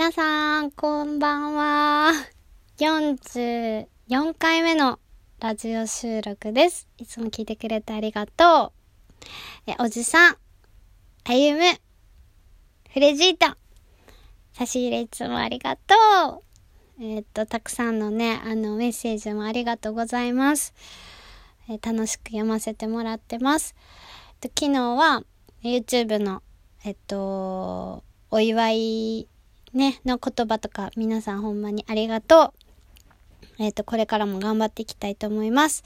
皆さん、こんばんは。44回目のラジオ収録です。いつも聞いてくれてありがとう。え、おじさん、あゆむ、フレジータ、差し入れいつもありがとう。えーっと、たくさんのね、あの、メッセージもありがとうございます。えー楽しく読ませてもらってます。えっと昨日は YouTube の、えっと、お祝いね、の言葉とか皆さんほんまにありがとう。えっと、これからも頑張っていきたいと思います。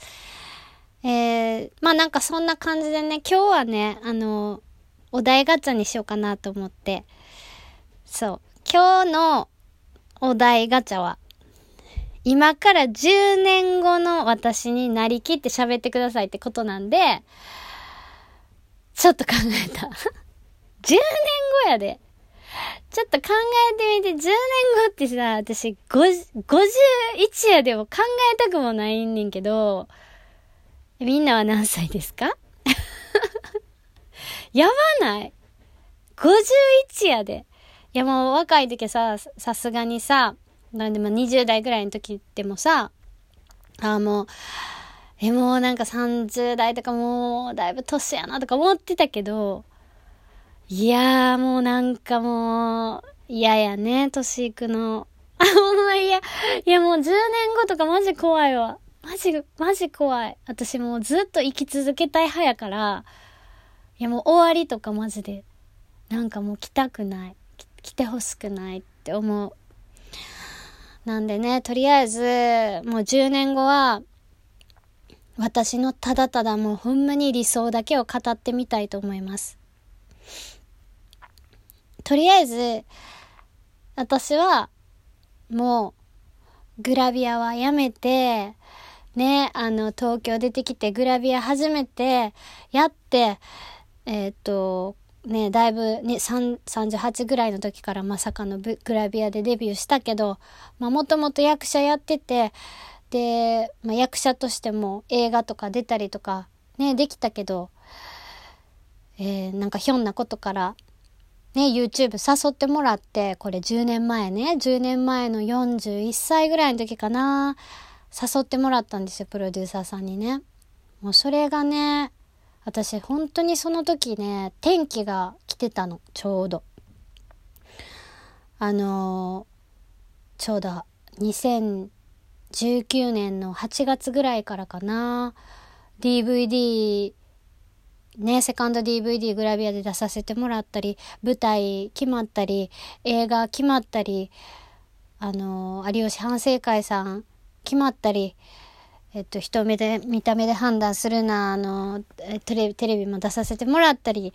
えー、まあなんかそんな感じでね、今日はね、あの、お題ガチャにしようかなと思って。そう。今日のお題ガチャは、今から10年後の私になりきって喋ってくださいってことなんで、ちょっと考えた。10年後やで。ちょっと考えてみて、10年後ってさ、私51やでも考えたくもないんねんけど、みんなは何歳ですか？やばない ?51 やで。いやもう若い時さ、さすがにさ、なんでも20代ぐらいの時でもさ、あもう、え、もうなんか30代とかもうだいぶ年やなとか思ってたけど、いやーもうなんかもう、嫌やね、年いくの。あ、ほんま嫌。いやもう10年後とかマジ怖いわ。マジ、マジ怖い。私もうずっと生き続けたい派やから、いやもう終わりとかマジで、なんかもう来たくない。来てほしくないって思う。なんでね、とりあえず、もう10年後は、私のただただもうほんまに理想だけを語ってみたいと思います。とりあえず、私は、もう、グラビアはやめて、ね、あの、東京出てきてグラビア始めて、やって、えっ、と、ね、だいぶ、ね、38ぐらいの時からまさかのグラビアでデビューしたけど、まあもともと役者やってて、で、まあ、役者としても映画とか出たりとか、ね、できたけど、えーなんかひょんなことから、ね、YouTube 誘ってもらって、これ10年前ね、10年前の41歳ぐらいの時かな、誘ってもらったんですよ、プロデューサーさんにね。もうそれがね、私本当にその時ね、天気が来てたの、ちょうど。あのーちょうど2019年の8月ぐらいからかな、DVD ね、セカンド DVD グラビアで出させてもらったり、舞台決まったり、映画決まったり、あの、有吉反省会さん決まったり、えっと、人目で、見た目で判断するな、あの、テレビ、テレビも出させてもらったり、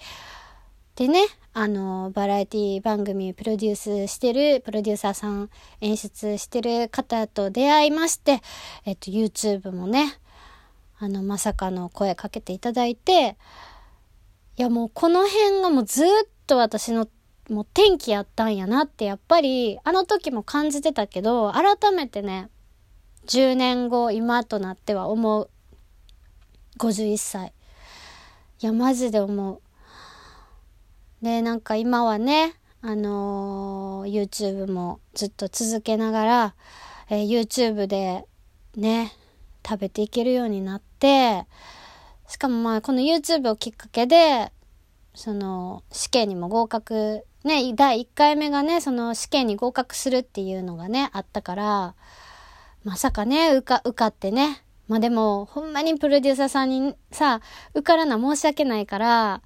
でね、あの、バラエティ番組プロデュースしてる、プロデューサーさん演出してる方と出会いまして、えっと、YouTube もね、あの、まさかの声かけていただいて、いやもうこの辺がもうずっと私のもう天気やったんやなってやっぱりあの時も感じてたけど改めてね10年後今となっては思う。51歳。いやマジで思う。でなんか今はねあのー YouTube もずっと続けながら、えー YouTube でね食べていけるようになってしかもまあこの YouTube をきっかけでその試験にも合格ね第1回目がねその試験に合格するっていうのがねあったからまさかね受か受かってねまあでもほんまにプロデューサーさんにさ受からな申し訳ないから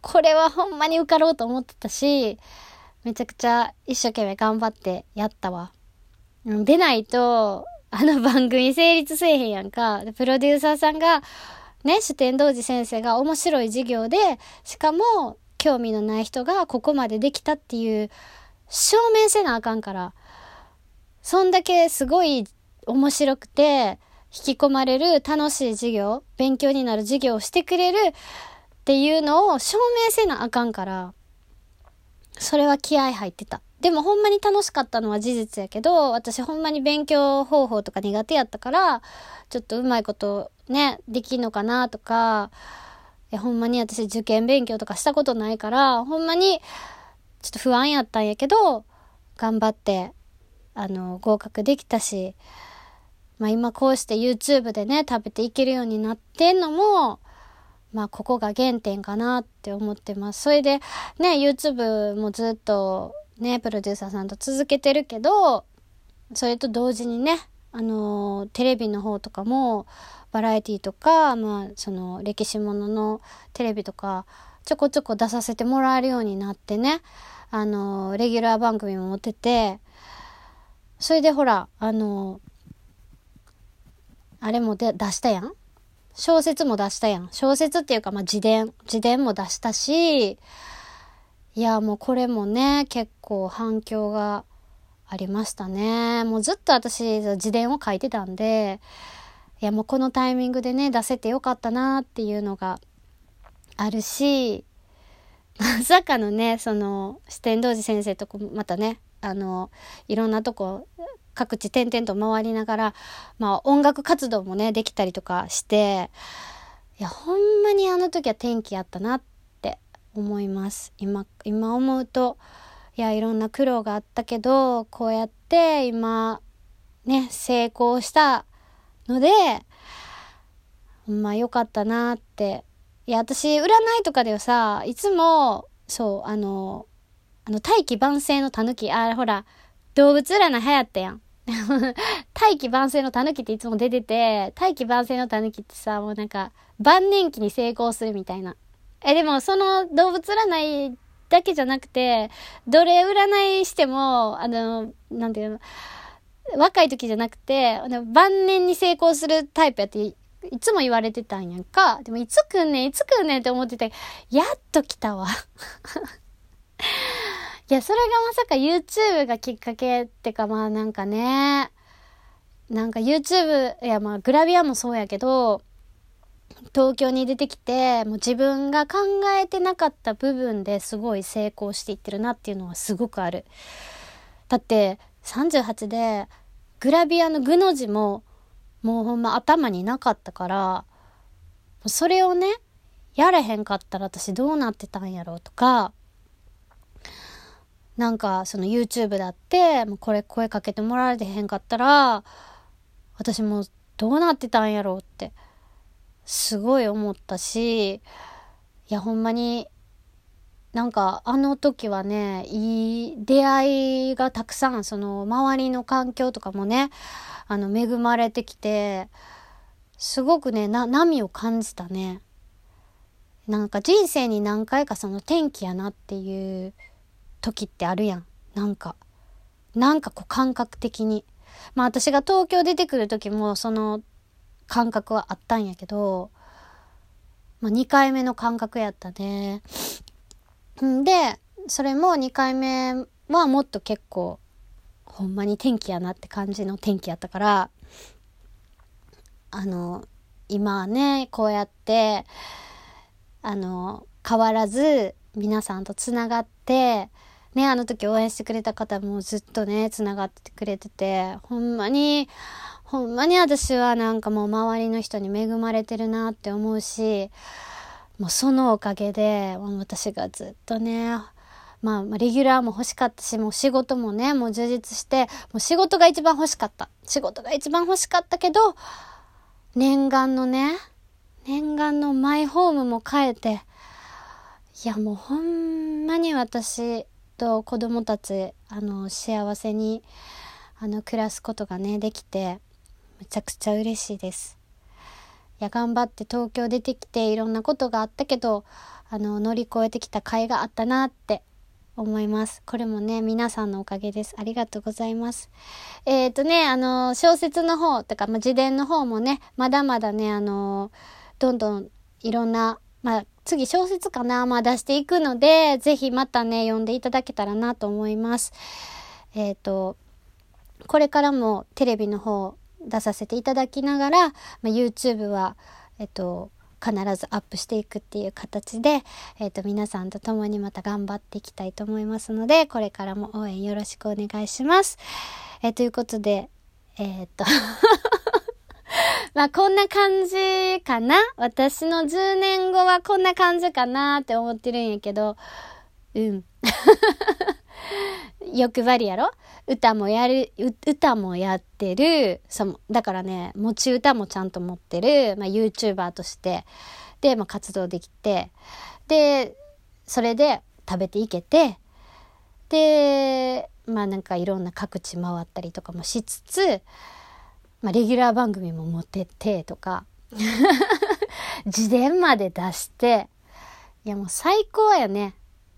これはほんまに受かろうと思ってたしめちゃくちゃ一生懸命頑張ってやったわ。出ないとあの番組成立せえへんやんか。プロデューサーさんがね、主典道寺先生が面白い授業で、しかも興味のない人がここまでできたっていう、証明せなあかんから。そんだけすごい面白くて、引き込まれる楽しい授業、勉強になる授業をしてくれるっていうのを証明せなあかんから、それは気合入ってた。でもほんまに楽しかったのは事実やけど、私ほんまに勉強方法とか苦手やったから、ちょっとうまいことね、できんのかなとか、いやほんまに私受験勉強とかしたことないから、ほんまにちょっと不安やったんやけど、頑張って、あの、合格できたし、まあ今こうして YouTube でね、食べていけるようになってんのも、まあここが原点かなって思ってます。それでね、YouTube もずっとね、プロデューサーさんと続けてるけど、それと同時にね、あの、テレビの方とかも、バラエティとか、まあ、その、歴史もののテレビとか、ちょこちょこ出させてもらえるようになってね、あの、レギュラー番組も持ってて、それでほら、あの、あれもで出したやん？小説も出したやん。小説っていうか、まあ、自伝、自伝も出したし、いや、もうこれもね、結構反響がありましたね。もうずっと私、自伝を書いてたんで、いや、もうこのタイミングでね、出せてよかったなっていうのがあるし、まさかのね、その、四天王寺先生とこ、またね、あの、いろんなとこ各地転々と回りながら、まあ音楽活動もね、できたりとかして、いや、ほんまにあの時は天気やったなって思います。今、今思うと、いや、いろんな苦労があったけど、こうやって今、ね、成功したのでほん、まあ良かったなって。いや、私、占いとかではさ、いつも、そう、あの、あの、大器晩成の狸、あ、ほら、動物占い流行ったやん。大器晩成の狸っていつも出てて、大器晩成の狸ってさ、もうなんか、晩年期に成功するみたいな。え、でもその動物占いだけじゃなくて、どれ占いしても、あの、なんていうの、若い時じゃなくて、晩年に成功するタイプやって、いつも言われてたんやんか。でもいつ来んねん、いつ来んねんって思ってて、やっと来たわ。いや、それがまさか YouTube がきっかけってか、まあなんかね、なんか YouTube、いやまあグラビアもそうやけど、東京に出てきて、もう自分が考えてなかった部分ですごい成功していってるなっていうのはすごくある。だって38でグラビアの具の字ももうほんま頭になかったから、それをね、やれへんかったら私どうなってたんやろうとか、なんかその YouTube だって、これ声かけてもらえてへんかったら、私もどうなってたんやろうって、すごい思ったし、いやほんまに、なんかあの時はね、いい出会いがたくさん、その周りの環境とかもね、あの恵まれてきて、すごくね、な、波を感じたね。なんか人生に何回かその転機やなっていう時ってあるやん。なんか。なんかこう感覚的に。まあ私が東京出てくる時もその感覚はあったんやけど、まあ2回目の感覚やったね。んで、それも2回目はもっと結構、ほんまに天気やなって感じの天気やったから、あの、今はね、こうやって、あの、変わらず皆さんとつながって、ね、あの時応援してくれた方もずっとね、繋がってくれてて、ほんまに、ほんまに私はなんかもう周りの人に恵まれてるなって思うし、もうそのおかげで、私がずっとね、まあ、レギュラーも欲しかったし、もう仕事もね、もう充実して、もう仕事が一番欲しかった。仕事が一番欲しかったけど、念願のね、念願のマイホームも変えて、いやもうほんまに私、と子供たちあの幸せにあの暮らすことがねできてめちゃくちゃ嬉しいです。いや頑張って東京出てきていろんなことがあったけどあの乗り越えてきた甲斐があったなって思います。これもね、皆さんのおかげです。ありがとうございます。えっ、ー、とね、あの、小説の方、とか、まあ、自伝の方もね、まだまだね、あの、どんどんいろんな、まあ、次小説かなまあ出していくので、ぜひまたね、読んでいただけたらなと思います。えっ、ー、と、これからもテレビの方出させていただきながら、まあ、YouTube は、えっ、ー、と、必ずアップしていくっていう形で、えっ、ー、と、皆さんと共にまた頑張っていきたいと思いますので、これからも応援よろしくお願いします。えー、ということで、えっとまあこんな感じかな？私の10年後はこんな感じかなって思ってるんやけど、うん。欲張りやろ？歌もやる、歌もやってる、その、だからね、持ち歌もちゃんと持ってる、まあ、YouTuber として、で、まあ、活動できて、で、それで食べていけて、で、まあなんかいろんな各地回ったりとかもしつつ、まあレギュラー番組も持ってってとか、自伝まで出して、いやもう最高やね。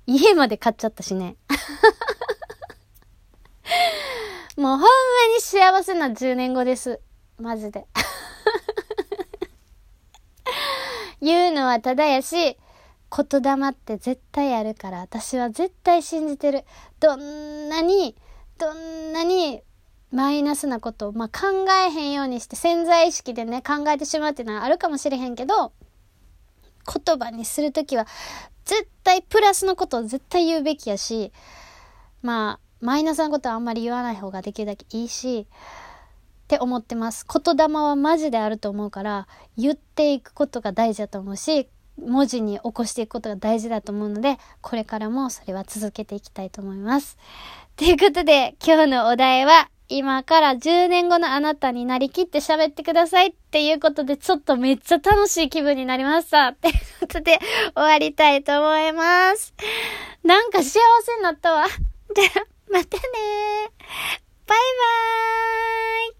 家まで買っちゃったしね。もうほんまに幸せな10年後です。マジで。言うのはただやし、言霊って絶対あるから私は絶対信じてる。どんなに、どんなにマイナスなことを、まあ、考えへんようにして潜在意識でね考えてしまうっていうのはあるかもしれへんけど言葉にする時は絶対プラスのことを絶対言うべきやしまあマイナスなことはあんまり言わない方ができるだけいいしって思ってます言霊はマジであると思うから言っていくことが大事だと思うし文字に起こしていくことが大事だと思うので、これからもそれは続けていきたいと思います。ということで、今日のお題は、今から10年後のあなたになりきって喋ってくださいっていうことで、ちょっとめっちゃ楽しい気分になりました。ってことで、終わりたいと思います。なんか幸せになったわ。じゃあ、またねバイバーイ